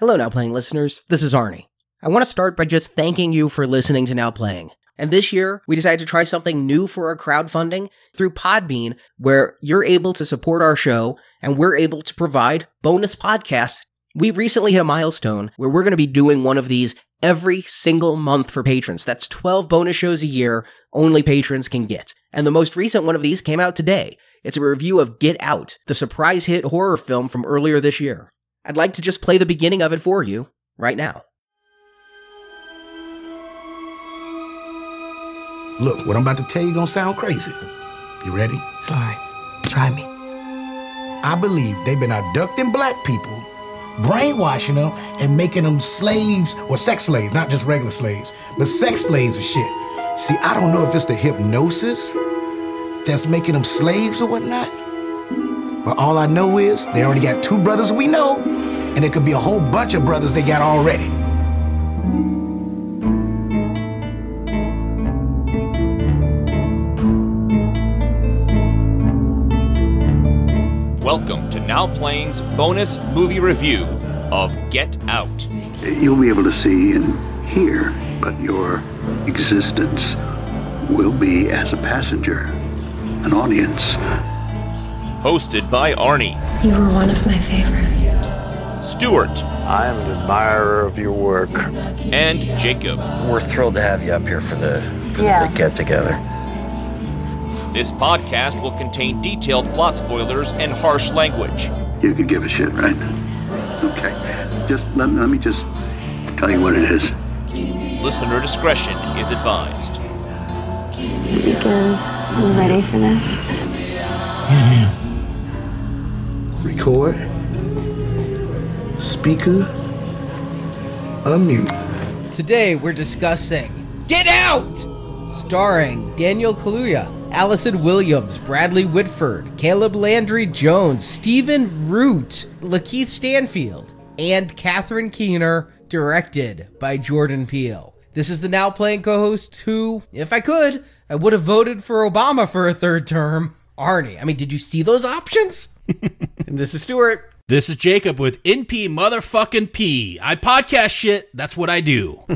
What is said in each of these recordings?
Hello, Now Playing listeners. This is Arnie. I want to start by just thanking you for listening to Now Playing. And this year, we decided to try something new for our crowdfunding through Podbean, where you're able to support our show and we're able to provide bonus podcasts. We've recently hit a milestone where we're going to be doing one of these every single month for patrons. That's 12 bonus shows a year only patrons can get. And the most recent one of these came out today. It's a review of Get Out, the surprise hit horror film from earlier this year. I'd like to just play the beginning of it for you right now. Look, what I'm about to tell you gonna sound crazy. You ready? Sorry. Try me. I believe they've been abducting black people, brainwashing them, and making them slaves, or sex slaves, not just regular slaves, but sex slaves and shit. See, I don't know if it's the hypnosis that's making them slaves or whatnot. But all I know is they already got two brothers we know, and it could be a whole bunch of brothers they got already. Welcome to Now Playing's bonus movie review of Get Out. You'll be able to see and hear, but your existence will be as a passenger, an audience. Hosted by Arnie, You were one of my favorites. Stuart, I am an admirer of your work. and Jacob. We're thrilled to have you up here for the for Yeah. the get together. This podcast will contain detailed plot spoilers and harsh language. You could give a shit, right? Okay. Just let, let me just tell you what it is. Listener discretion is advised. It begins. Are You ready for this? Record, speaker, unmute. Today we're discussing Get Out! Starring Daniel Kaluuya, Allison Williams, Bradley Whitford, Caleb Landry Jones, Stephen Root, Lakeith Stanfield, and Catherine Keener, directed by Jordan Peele. This is the now playing co-host who, if I could, I would have voted for Obama for a third term. Arnie, I mean, did you see those options? and this is Stuart. This is Jacob with NP motherfucking P. I podcast shit. That's what I do.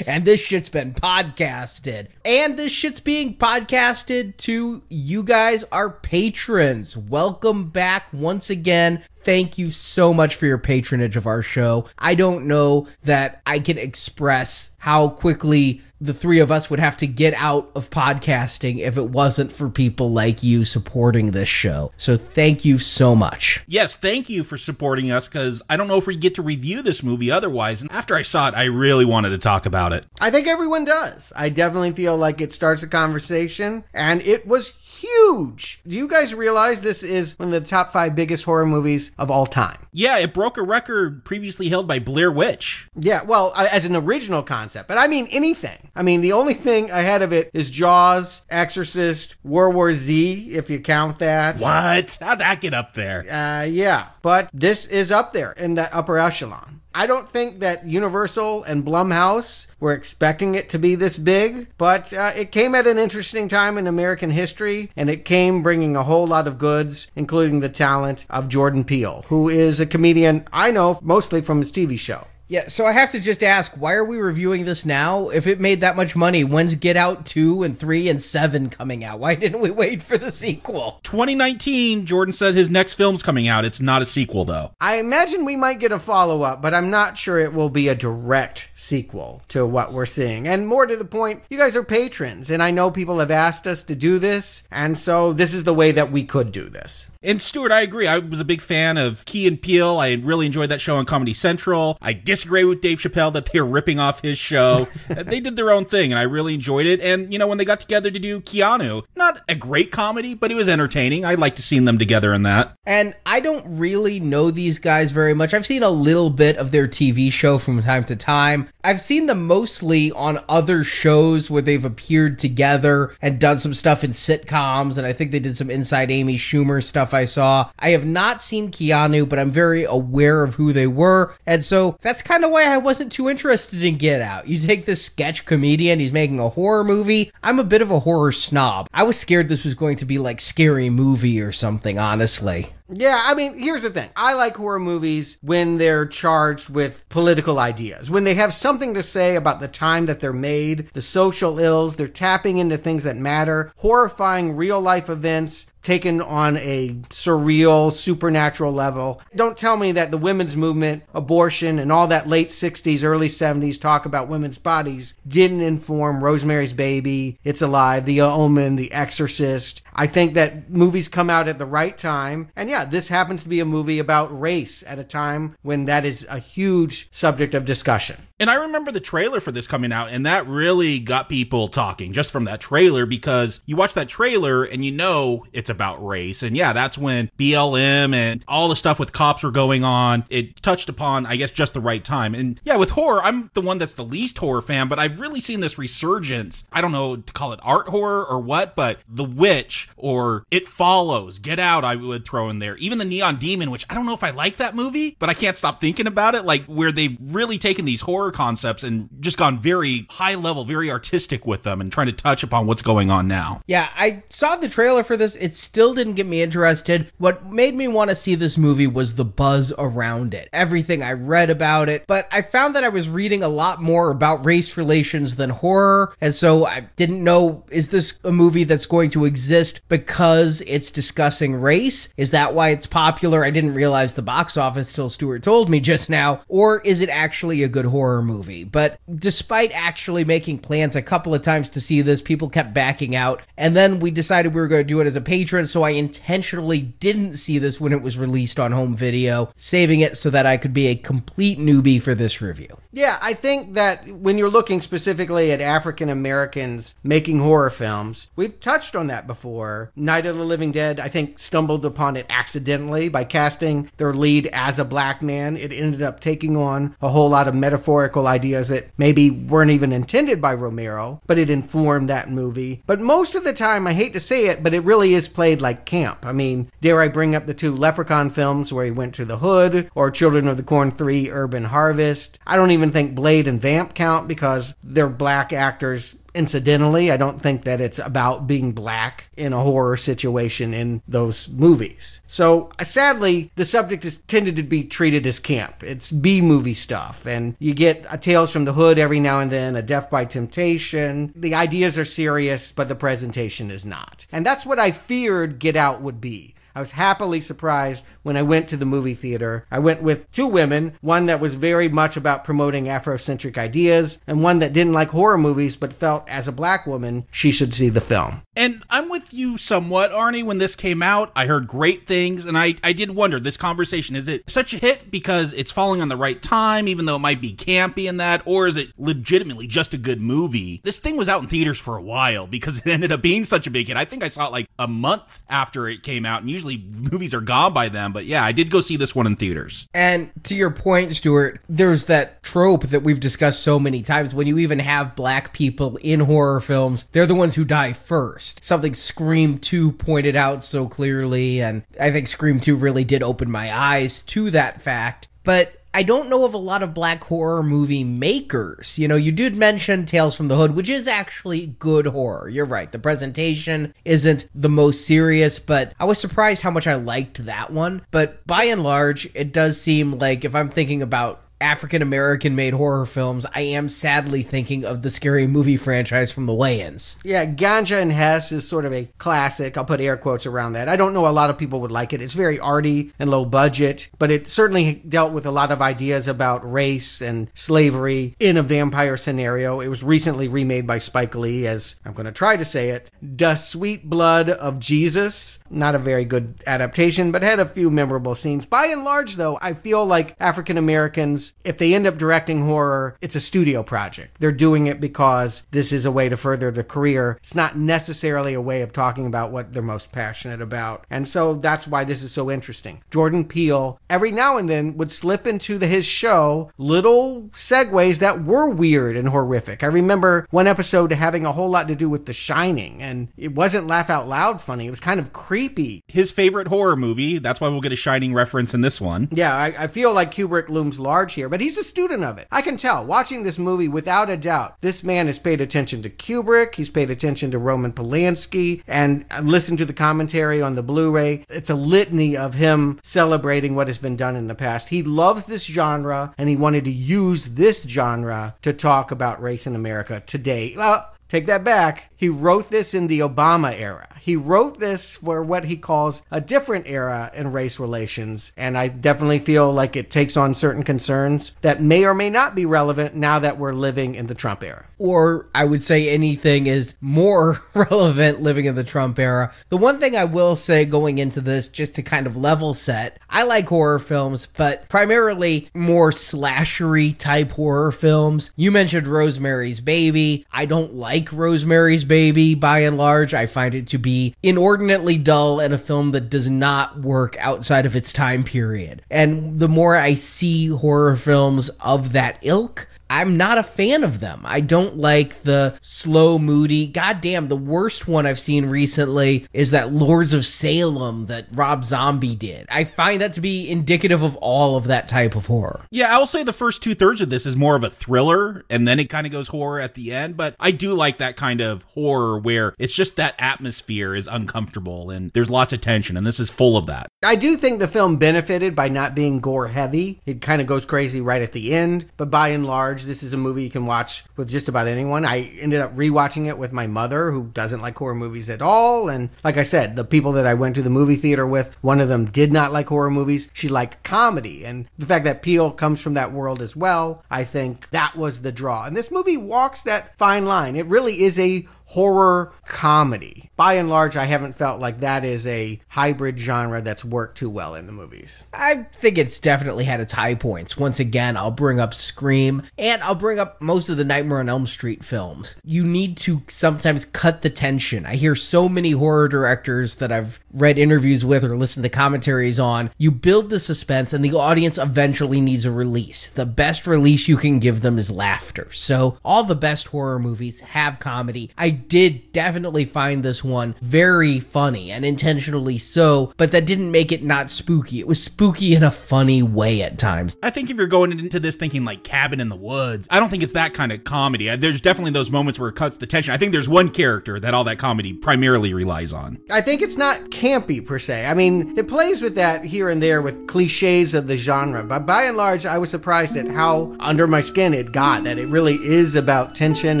And this shit's been podcasted. And this shit's being podcasted to you guys, our patrons. Welcome back once again. Thank you so much for your patronage of our show. I don't know that I can express how quickly the three of us would have to get out of podcasting if it wasn't for people like you supporting this show. So thank you so much. yes, thank you for supporting us because I don't know if we get to review this movie otherwise. And after I saw it, I really wanted to talk about it. I think everyone does. I definitely feel like it starts a conversation, and it was huge. Do you guys realize this is one of the top five biggest horror movies of all time? Yeah, it broke a record previously held by Blair Witch. Yeah, well, as an original concept, but I mean anything. I mean, the only thing ahead of it is Jaws, Exorcist, World War Z, if you count that. What? How'd that get up there? Uh, yeah, but this is up there in the upper echelon. I don't think that Universal and Blumhouse were expecting it to be this big, but uh, it came at an interesting time in American history, and it came bringing a whole lot of goods, including the talent of Jordan Peele, who is a comedian I know mostly from his TV show. Yeah, so I have to just ask, why are we reviewing this now? If it made that much money, when's Get Out 2 and 3 and 7 coming out? Why didn't we wait for the sequel? 2019, Jordan said his next film's coming out. It's not a sequel, though. I imagine we might get a follow up, but I'm not sure it will be a direct sequel to what we're seeing. And more to the point, you guys are patrons, and I know people have asked us to do this, and so this is the way that we could do this. And Stuart, I agree. I was a big fan of Key and Peele. I really enjoyed that show on Comedy Central. I disagree with Dave Chappelle that they were ripping off his show. They did their own thing, and I really enjoyed it. And, you know, when they got together to do Keanu, not a great comedy, but it was entertaining. I liked to see them together in that. And I don't really know these guys very much. I've seen a little bit of their TV show from time to time. I've seen them mostly on other shows where they've appeared together and done some stuff in sitcoms, and I think they did some Inside Amy Schumer stuff I saw. I have not seen Keanu, but I'm very aware of who they were, and so that's kind of why I wasn't too interested in Get Out. You take this sketch comedian, he's making a horror movie. I'm a bit of a horror snob. I was scared this was going to be like Scary Movie or something, honestly. Yeah, I mean, here's the thing. I like horror movies when they're charged with political ideas, when they have something to say about the time that they're made, the social ills, they're tapping into things that matter, horrifying real life events taken on a surreal, supernatural level. Don't tell me that the women's movement, abortion, and all that late 60s, early 70s talk about women's bodies didn't inform Rosemary's Baby, It's Alive, The Omen, The Exorcist. I think that movies come out at the right time. And yeah, this happens to be a movie about race at a time when that is a huge subject of discussion. And I remember the trailer for this coming out, and that really got people talking just from that trailer because you watch that trailer and you know it's about race. And yeah, that's when BLM and all the stuff with cops were going on. It touched upon, I guess, just the right time. And yeah, with horror, I'm the one that's the least horror fan, but I've really seen this resurgence. I don't know to call it art horror or what, but The Witch or It Follows, Get Out, I would throw in there. Even The Neon Demon, which I don't know if I like that movie, but I can't stop thinking about it. Like where they've really taken these horror concepts and just gone very high level, very artistic with them and trying to touch upon what's going on now. Yeah, I saw the trailer for this. It still didn't get me interested. What made me want to see this movie was the buzz around it, everything I read about it. But I found that I was reading a lot more about race relations than horror. And so I didn't know is this a movie that's going to exist because it's discussing race? Is that why it's popular? I didn't realize the box office till Stuart told me just now. Or is it actually a good horror movie? But despite actually making plans a couple of times to see this, people kept backing out. And then we decided we were going to do it as a patron, so I intentionally didn't see this when it was released on home video, saving it so that I could be a complete newbie for this review. Yeah, I think that when you're looking specifically at African Americans making horror films, we've touched on that before. Night of the Living Dead, I think, stumbled upon it accidentally by casting their lead as a black man. It ended up taking on a whole lot of metaphorical ideas that maybe weren't even intended by Romero, but it informed that movie. But most of the time, I hate to say it, but it really is played like camp. I mean, dare I bring up the two Leprechaun films where he went to the hood, or Children of the Corn 3 Urban Harvest? I don't even think Blade and Vamp count because they're black actors incidentally. I don't think that it's about being black in a horror situation in those movies. So uh, sadly, the subject is tended to be treated as camp. It's B movie stuff, and you get a Tales from the Hood every now and then, a Def by Temptation. The ideas are serious, but the presentation is not. And that's what I feared Get Out would be. I was happily surprised when I went to the movie theater. I went with two women, one that was very much about promoting Afrocentric ideas, and one that didn't like horror movies but felt as a black woman she should see the film. And I'm with you somewhat, Arnie. When this came out, I heard great things, and I, I did wonder this conversation is it such a hit because it's falling on the right time, even though it might be campy in that, or is it legitimately just a good movie? This thing was out in theaters for a while because it ended up being such a big hit. I think I saw it like a month after it came out, and usually movies are gone by then. But yeah, I did go see this one in theaters. And to your point, Stuart, there's that trope that we've discussed so many times. When you even have black people in horror films, they're the ones who die first. Something Scream 2 pointed out so clearly, and I think Scream 2 really did open my eyes to that fact. But I don't know of a lot of black horror movie makers. You know, you did mention Tales from the Hood, which is actually good horror. You're right. The presentation isn't the most serious, but I was surprised how much I liked that one. But by and large, it does seem like if I'm thinking about African American made horror films, I am sadly thinking of the scary movie franchise from the Wayans. Yeah, Ganja and Hess is sort of a classic. I'll put air quotes around that. I don't know a lot of people would like it. It's very arty and low budget, but it certainly dealt with a lot of ideas about race and slavery in a vampire scenario. It was recently remade by Spike Lee as I'm going to try to say it, Da Sweet Blood of Jesus. Not a very good adaptation, but had a few memorable scenes. By and large, though, I feel like African Americans, if they end up directing horror, it's a studio project. They're doing it because this is a way to further their career. It's not necessarily a way of talking about what they're most passionate about. And so that's why this is so interesting. Jordan Peele, every now and then, would slip into the, his show little segues that were weird and horrific. I remember one episode having a whole lot to do with The Shining, and it wasn't laugh out loud funny. It was kind of creepy creepy. His favorite horror movie. That's why we'll get a Shining reference in this one. Yeah, I, I feel like Kubrick looms large here, but he's a student of it. I can tell, watching this movie without a doubt, this man has paid attention to Kubrick, he's paid attention to Roman Polanski, and listened to the commentary on the Blu ray. It's a litany of him celebrating what has been done in the past. He loves this genre, and he wanted to use this genre to talk about race in America today. Well, take that back. He wrote this in the Obama era. He wrote this for what he calls a different era in race relations, and I definitely feel like it takes on certain concerns that may or may not be relevant now that we're living in the Trump era. Or I would say anything is more relevant living in the Trump era. The one thing I will say going into this, just to kind of level set, I like horror films, but primarily more slashery type horror films. You mentioned Rosemary's Baby. I don't like Rosemary's Baby by and large. I find it to be inordinately dull and a film that does not work outside of its time period. And the more I see horror films of that ilk, I'm not a fan of them. I don't like the slow, moody. Goddamn, the worst one I've seen recently is that Lords of Salem that Rob Zombie did. I find that to be indicative of all of that type of horror. Yeah, I will say the first two thirds of this is more of a thriller, and then it kind of goes horror at the end. But I do like that kind of horror where it's just that atmosphere is uncomfortable and there's lots of tension, and this is full of that. I do think the film benefited by not being gore heavy. It kind of goes crazy right at the end, but by and large, this is a movie you can watch with just about anyone. I ended up rewatching it with my mother, who doesn't like horror movies at all. And like I said, the people that I went to the movie theater with, one of them did not like horror movies. She liked comedy. And the fact that Peele comes from that world as well, I think that was the draw. And this movie walks that fine line. It really is a horror comedy. By and large, I haven't felt like that is a hybrid genre that's worked too well in the movies. I think it's definitely had its high points. Once again, I'll bring up Scream and I'll bring up most of the Nightmare on Elm Street films. You need to sometimes cut the tension. I hear so many horror directors that I've read interviews with or listened to commentaries on. You build the suspense and the audience eventually needs a release. The best release you can give them is laughter. So, all the best horror movies have comedy. I did definitely find this one very funny and intentionally so, but that didn't make it not spooky. It was spooky in a funny way at times. I think if you're going into this thinking like Cabin in the Woods, I don't think it's that kind of comedy. There's definitely those moments where it cuts the tension. I think there's one character that all that comedy primarily relies on. I think it's not campy per se. I mean, it plays with that here and there with cliches of the genre, but by and large, I was surprised at how under my skin it got. That it really is about tension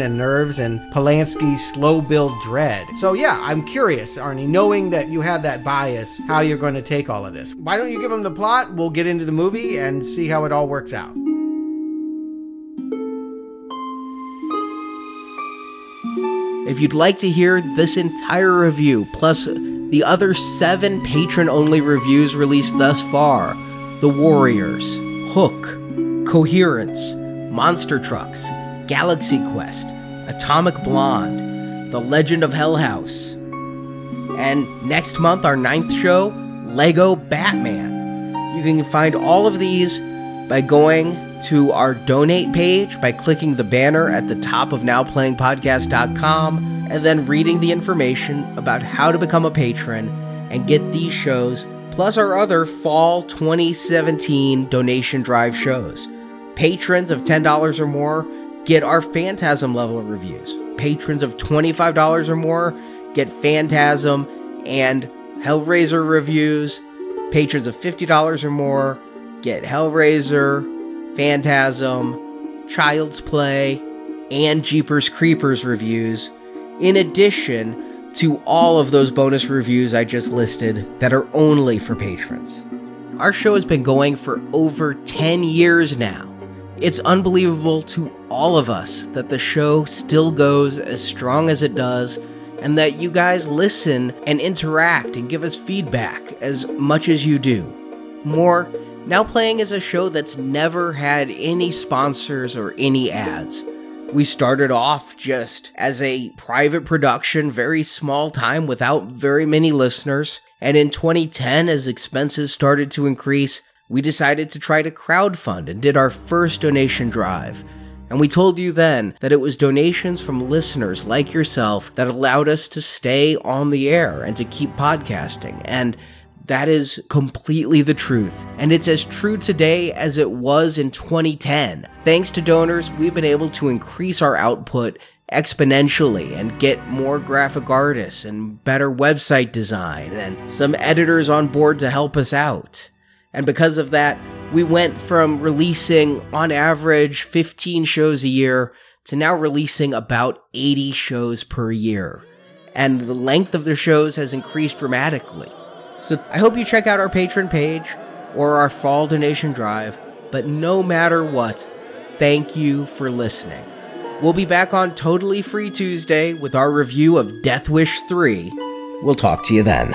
and nerves and Polanski's slow build dread. So yeah, I'm curious, Arnie, knowing that you have that bias, how you're going to take all of this. Why don't you give them the plot? We'll get into the movie and see how it all works out. If you'd like to hear this entire review, plus the other seven patron only reviews released thus far The Warriors, Hook, Coherence, Monster Trucks, Galaxy Quest, Atomic Blonde, The Legend of Hell House, and next month, our ninth show, Lego Batman. You can find all of these by going to our donate page by clicking the banner at the top of nowplayingpodcast.com and then reading the information about how to become a patron and get these shows plus our other fall 2017 donation drive shows. Patrons of $10 or more get our Phantasm level reviews. Patrons of $25 or more get Phantasm and Hellraiser reviews. Patrons of $50 or more get Hellraiser, Phantasm, Child's Play, and Jeepers Creepers reviews, in addition to all of those bonus reviews I just listed that are only for patrons. Our show has been going for over 10 years now. It's unbelievable to all of us that the show still goes as strong as it does and that you guys listen and interact and give us feedback as much as you do. More, Now Playing is a show that's never had any sponsors or any ads. We started off just as a private production, very small time without very many listeners. And in 2010, as expenses started to increase, we decided to try to crowdfund and did our first donation drive. And we told you then that it was donations from listeners like yourself that allowed us to stay on the air and to keep podcasting. And that is completely the truth. And it's as true today as it was in 2010. Thanks to donors, we've been able to increase our output exponentially and get more graphic artists and better website design and some editors on board to help us out. And because of that, we went from releasing on average 15 shows a year to now releasing about 80 shows per year. And the length of the shows has increased dramatically. So I hope you check out our Patreon page or our fall donation drive. But no matter what, thank you for listening. We'll be back on Totally Free Tuesday with our review of Death Wish 3. We'll talk to you then.